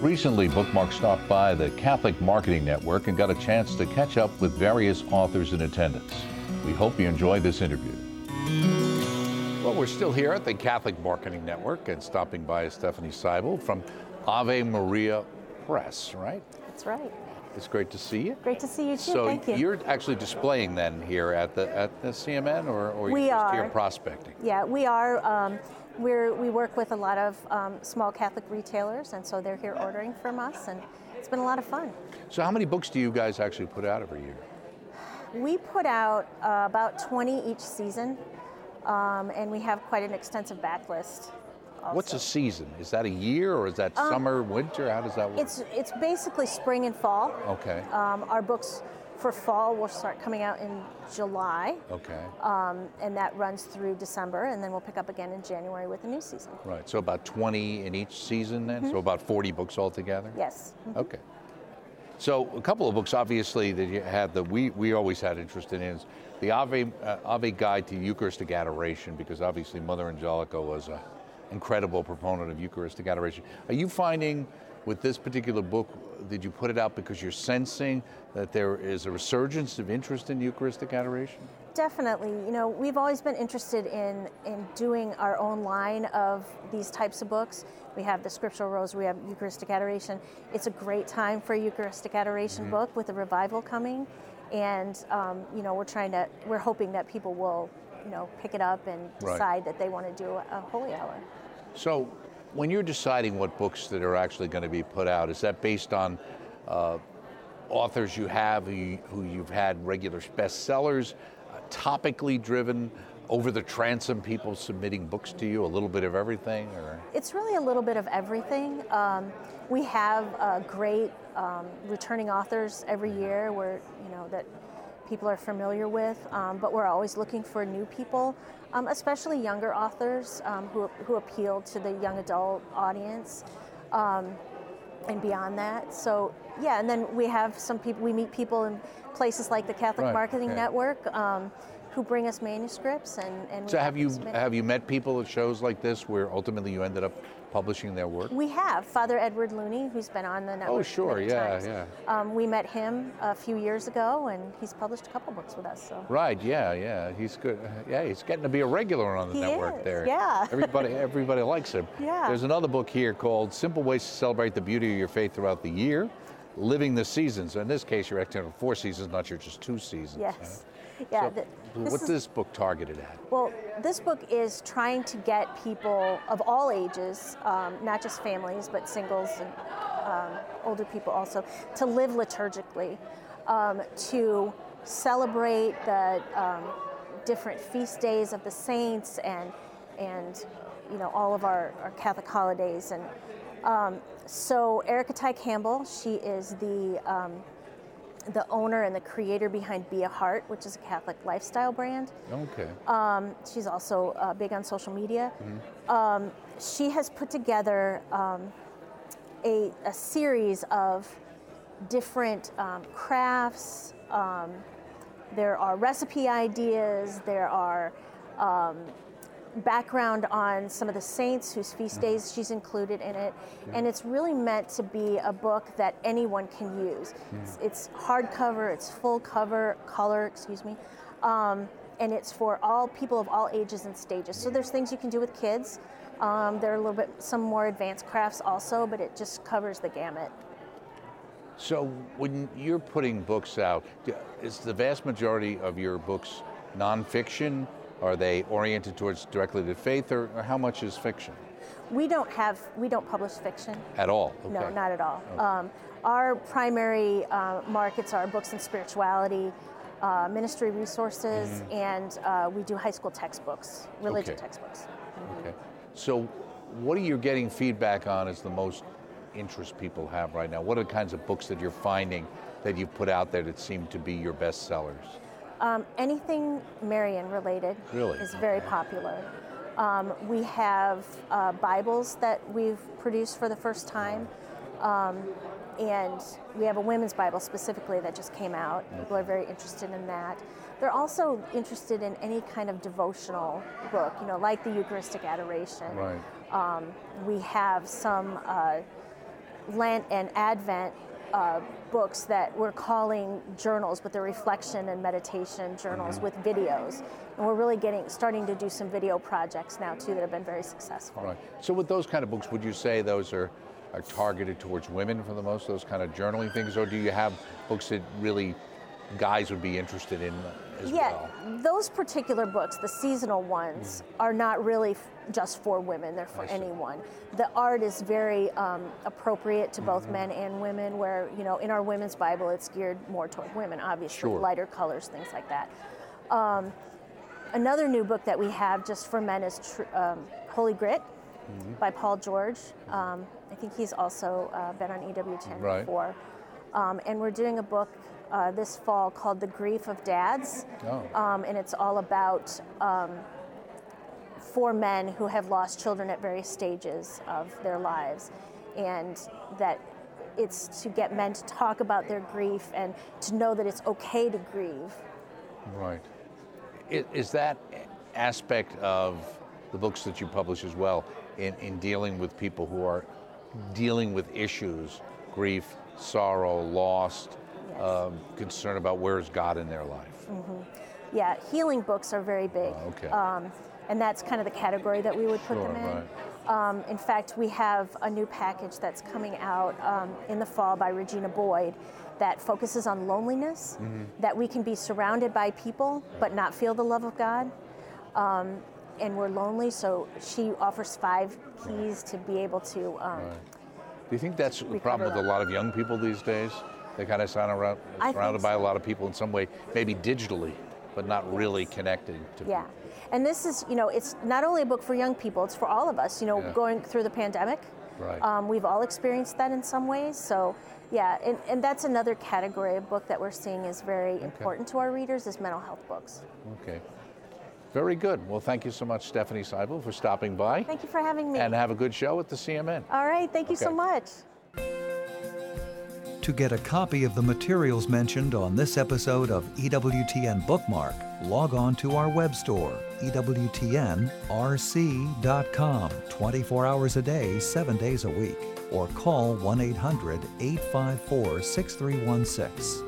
Recently, Bookmark stopped by the Catholic Marketing Network and got a chance to catch up with various authors in attendance. We hope you enjoy this interview. Well, we're still here at the Catholic Marketing Network and stopping by is Stephanie Sibal from Ave Maria Press, right? That's right. It's great to see you. Great to see you too. So Thank you. you're actually displaying then here at the at the CMN, or, or We you're just here prospecting? yeah, we are. Um, we're, we work with a lot of um, small Catholic retailers, and so they're here ordering from us, and it's been a lot of fun. So how many books do you guys actually put out every year? We put out uh, about 20 each season, um, and we have quite an extensive backlist. What's a season? Is that a year, or is that summer, winter? How does that work? It's it's basically spring and fall. okay. Um, our books for fall will start coming out in July, okay. um, and that runs through December, and then we'll pick up again in January with a new season. Right. So about 20 in each season then. Mm-hmm. So about 40 books altogether. Yes. Okay. So a couple of books, obviously, that you had that we, we always had interest in is the Ave, uh, Ave Guide to Eucharistic Adoration, because obviously Mother Angelica was an incredible proponent of Eucharistic adoration. Are you finding with this particular book, did you put it out because you're sensing that there is a resurgence of interest in Eucharistic adoration? Definitely. You know, we've always been interested in in doing our own line of these types of books. We have the Scriptural Rosary, we have Eucharistic Adoration. It's a great time for a Eucharistic Adoration book with a revival coming, and um, you know, we're trying to, we're hoping that people will, you know, pick it up and Right. decide that they want to do a holy hour. So, when you're deciding what books that are actually going to be put out, is that based on uh, authors you have who, you, you've had regular bestsellers, uh, topically driven, over the transom people submitting books to you, a little bit of everything, or It's really a little bit of everything. Um, we have uh, great um, returning authors every year, where you know that people are familiar with, um, but we're always looking for new people, um, especially younger authors um, who who appeal to the young adult audience. Um, and beyond that, so yeah, and then we have some people. We meet people in places like the Catholic Right, Marketing. Network, um, who bring us manuscripts, and and so have you have you met people at shows like this where ultimately you ended up publishing their work? We have Father Edward Looney, who's been on the network. Oh, sure, yeah, times. yeah. Um, we met him a few years ago, and he's published a couple books with us. So Right, yeah, yeah, he's good. Yeah, he's getting to be a regular on the He network is, there. yeah. everybody, everybody likes him. Yeah. There's another book here called "Simple Ways to Celebrate the Beauty of Your Faith Throughout the Year." Living the seasons. In this case, you're acting on four seasons, not your just two seasons. yes, huh? yeah. So, th- this what's is- this book targeted at? Well, this book is trying to get people of all ages, um, not just families, but singles and um, older people also, to live liturgically, um, to celebrate the um, different feast days of the saints and and you know all of our, our Catholic holidays. And um, so Erica Tighe Campbell, she is the um, the owner and the creator behind Be a Heart, which is a Catholic lifestyle brand. Okay. Um, she's also uh, big on social media. Um, she has put together um, a, a series of different um, crafts. Um, there are recipe ideas. There are um, background on some of the saints whose feast days she's included in it. And it's really meant to be a book that anyone can use. It's, it's hardcover, it's full cover, color, excuse me. Um, and it's for all people of all ages and stages. So there's things you can do with kids. Um, there are a little bit some more advanced crafts also, but it just covers the gamut. So when you're putting books out, is the vast majority of your books nonfiction? Are they oriented towards directly to faith, or, or how much is fiction We don't have we don't publish fiction. at all? No, not at all. Um, our primary uh, markets are books and spirituality, uh, ministry resources, and uh, we do high school textbooks, religion Okay. textbooks. Okay. So, what are you getting feedback on as the most interest people have right now? What are the kinds of books that you're finding that you've put out there that seem to be your best sellers? Um, anything Marian related Really? is very popular. Um, we have uh, Bibles that we've produced for the first time. Um, and we have a women's Bible specifically that just came out. People are very interested in that. They're also interested in any kind of devotional book, you know, like the Eucharistic Adoration. Right. Um, we have some uh, Lent and Advent uh, books that we're calling journals, but they're reflection and meditation journals Mm-hmm. with videos. And we're really getting starting to do some video projects now too that have been very successful. Right. So with those kind of books, would you say those are, are targeted towards women for the most, those kind of journaling things, or do you have books that really guys would be interested in as Yeah, well? those particular books, the seasonal ones, are not really f- just for women, they're for Mm. Anyone. The art is very um, appropriate to Mm-hmm. both men and women, where, you know, in our women's Bible, it's geared more toward women, obviously, Sure. lighter colors, things like that. Um, another new book that we have just for men is tr- um, Holy Grit Mm-hmm. by Paul George. Um, I think he's also uh, been on EWTN Right. before. Um, and we're doing a book uh, this fall called The Grief of Dads. Oh. Um, and it's all about um, four men who have lost children at various stages of their lives. And that it's to get men to talk about their grief and to know that it's okay to grieve. Right. Is that aspect of the books that you publish as well in, in dealing with people who are dealing with issues, grief, sorrow, lost, Yes. Um, concern about where is God in their life? Yeah, healing books are very big. Oh, okay. Um, and that's kind of the category that we would put Sure, them in. right. Um, in fact, we have a new package that's coming out um, in the fall by Regina Boyd that focuses on loneliness, Mm-hmm. that we can be surrounded by people but not feel the love of God. Um, and we're lonely, so she offers five keys to be able to. Um, Right. Do you think that's the problem with a lot of young people these days? They kind of sound around, I think surrounded by a lot of people in some way, maybe digitally, but not really connected to Yeah. And this is, you know, it's not only a book for young people, it's for all of us, you know, Yeah. going through the pandemic. Right. Um, we've all experienced that in some ways. So, yeah, and, and that's another category of book that we're seeing is very important to our readers is mental health books. Okay. Very good. Well, thank you so much, Stephanie Sibal, for stopping by. Thank you for having me. And have a good show at the CMN. all right, thank you so much. To get a copy of the materials mentioned on this episode of EWTN Bookmark, log on to our web store, EWTNRC.com, 24 hours a day, 7 days a week, or call 1 800 854 6316.